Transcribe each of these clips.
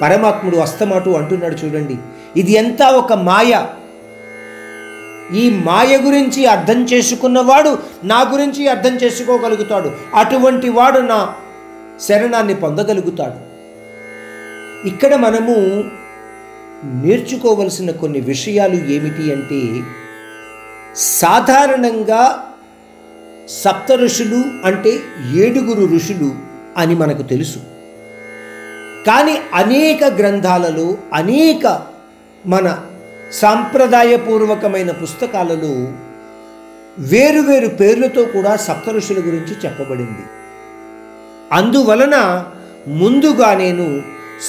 పరమాత్ముడు అస్తమాటు అంటున్నాడు చూడండి. ఇది ఎంత ఒక మాయ? ఈ మాయ గురించి అర్థం చేసుకున్నవాడు నా గురించి అర్థం చేసుకోగలుగుతాడు. అటువంటి వాడు నా శరణాన్ని పొందగలుగుతాడు. ఇక్కడ మనము నేర్చుకోవలసిన కొన్ని విషయాలు ఏమిటి అంటే సాధారణంగా సప్త ఋషులు అంటే ఏడుగురు ఋషులు అని మనకు తెలుసు. కానీ అనేక గ్రంథాలలో అనేక మన సాంప్రదాయపూర్వకమైన పుస్తకాలలో వేరువేరు పేర్లతో కూడా సప్త ఋషుల గురించి చెప్పబడింది. అందువలన ముందుగా నేను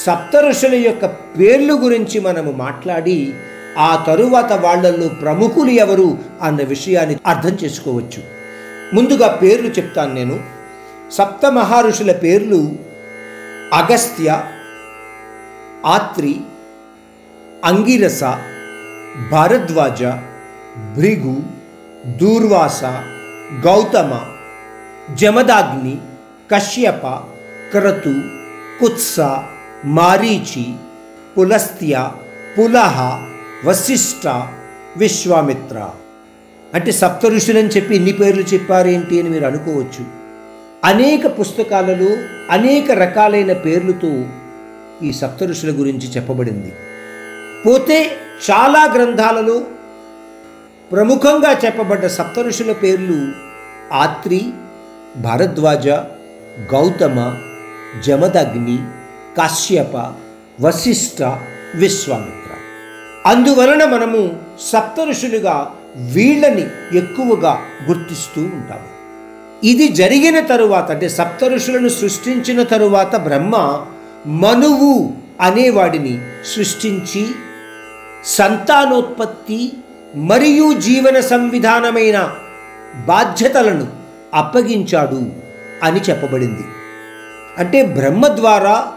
సప్త ఋషుల యొక్క పేర్లు గురించి మనము మాట్లాడి ఆ తరువాత వాళ్ళల్లో ప్రముఖులు ఎవరు అన్న విషయాన్ని అర్థం చేసుకోవచ్చు. ముందుగా పేర్లు చెప్తాను నేను. సప్త మహారుషుల పేర్లు అగస్త్య ఆత్రి అంగిరస భారద్వాజ భృగు దూర్వాస గౌతమ జమదాగ్ని కశ్యప క్రతు కుత్స మారీచి పులస్త్య పులహ వశిష్ట విశ్వామిత్ర. అంటే సప్త ఋషులని చెప్పి ఇన్ని పేర్లు చెప్పారేంటి అని మీరు అనుకోవచ్చు. అనేక పుస్తకాలలో అనేక రకాలైన పేర్లతో ఈ సప్త ఋషుల గురించి చెప్పబడింది. పోతే చాలా గ్రంథాలలో ప్రముఖంగా చెప్పబడ్డ సప్త ఋషుల పేర్లు ఆత్రి భారద్వాజ గౌతమ జమదగ్ని కాశ్యప వశిష్ట విశ్వామిత్ర. అందువలన మనము సప్త ఋషులుగా వీళ్ళని ఎక్కువగా గుర్తిస్తూ ఉంటాము. ఇది జరిగిన తరువాత అంటే సప్త ఋషులను సృష్టించిన తరువాత బ్రహ్మ మనువు అనేవాడిని సృష్టించి సంతానోత్పత్తి మరియు జీవన సంవిధానమైన బాధ్యతలను అప్పగించాడు అని చెప్పబడింది. అంటే బ్రహ్మ ద్వారా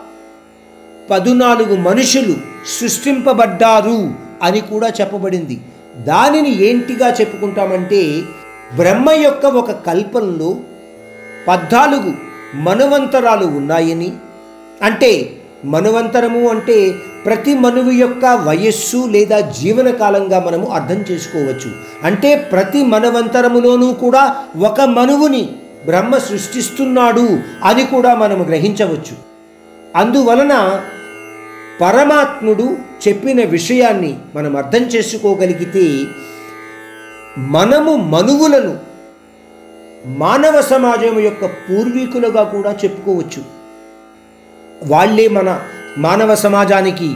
పదునాలుగు మనుషులు సృష్టింపబడ్డారు అని కూడా చెప్పబడింది. దానిని ఏంటిగా చెప్పుకుంటామంటే బ్రహ్మ యొక్క ఒక కల్పనలో పద్నాలుగు మనువంతరాలు ఉన్నాయని. అంటే మనువంతరము అంటే ప్రతి మనువు యొక్క వయస్సు లేదా జీవనకాలంగా మనము అర్థం చేసుకోవచ్చు. అంటే ప్రతి మనవంతరములోనూ కూడా ఒక మనువుని బ్రహ్మ సృష్టిస్తున్నాడు అని కూడా మనము గ్రహించవచ్చు. అందువలన పరమాత్ముడు చెప్పిన విషయాన్ని మనం అర్థం చేసుకోగలిగితే మనము మనువులను మానవ సమాజం యొక్క పూర్వీకులుగా కూడా చెప్పుకోవచ్చు. వాళ్ళే మన మానవ సమాజానికి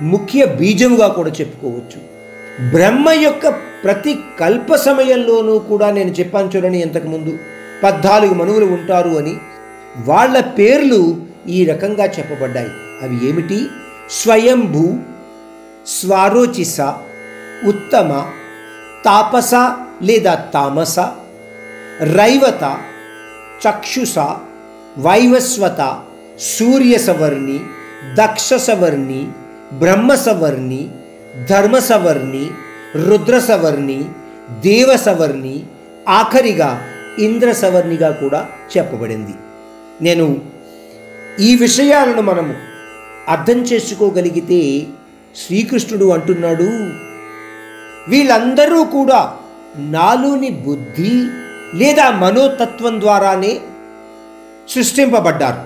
ముఖ్య బీజముగా కూడా చెప్పుకోవచ్చు. బ్రహ్మ యొక్క ప్రతి కల్ప సమయంలోనూ కూడా నేను చెప్పాను చూడండి ఇంతకుముందు పద్నాలుగు మనువులు ఉంటారు అని. వాళ్ళ పేర్లు ఈ రకంగా చెప్పబడ్డాయి. అవి ఏమిటి? స్వయంభూ స్వారోచిస ఉత్తమ తాపస లేదా తామస రైవత చక్షుష వైవస్వత సూర్యసవర్ణి దక్షసవర్ణి బ్రహ్మసవర్ణి ధర్మసవర్ణి రుద్రసవర్ణి దేవసవర్ణి ఆఖరిగా ఇంద్రసవర్ణిగా కూడా చెప్పబడింది. నేను ఈ విషయాలను మనము అర్థం చేసుకోగలిగితే శ్రీకృష్ణుడు అంటున్నాడు వీళ్ళందరూ కూడా నాలోని బుద్ధి లేదా మనోతత్వం ద్వారానే సృష్టింపబడ్డారు.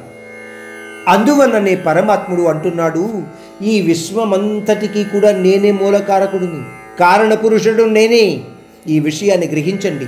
అందువలననే పరమాత్ముడు అంటున్నాడు ఈ విశ్వమంతటికి కూడా నేనే మూలకారకుడిని కారణ పురుషుడు నేనే. ఈ విషయాన్ని గ్రహించండి.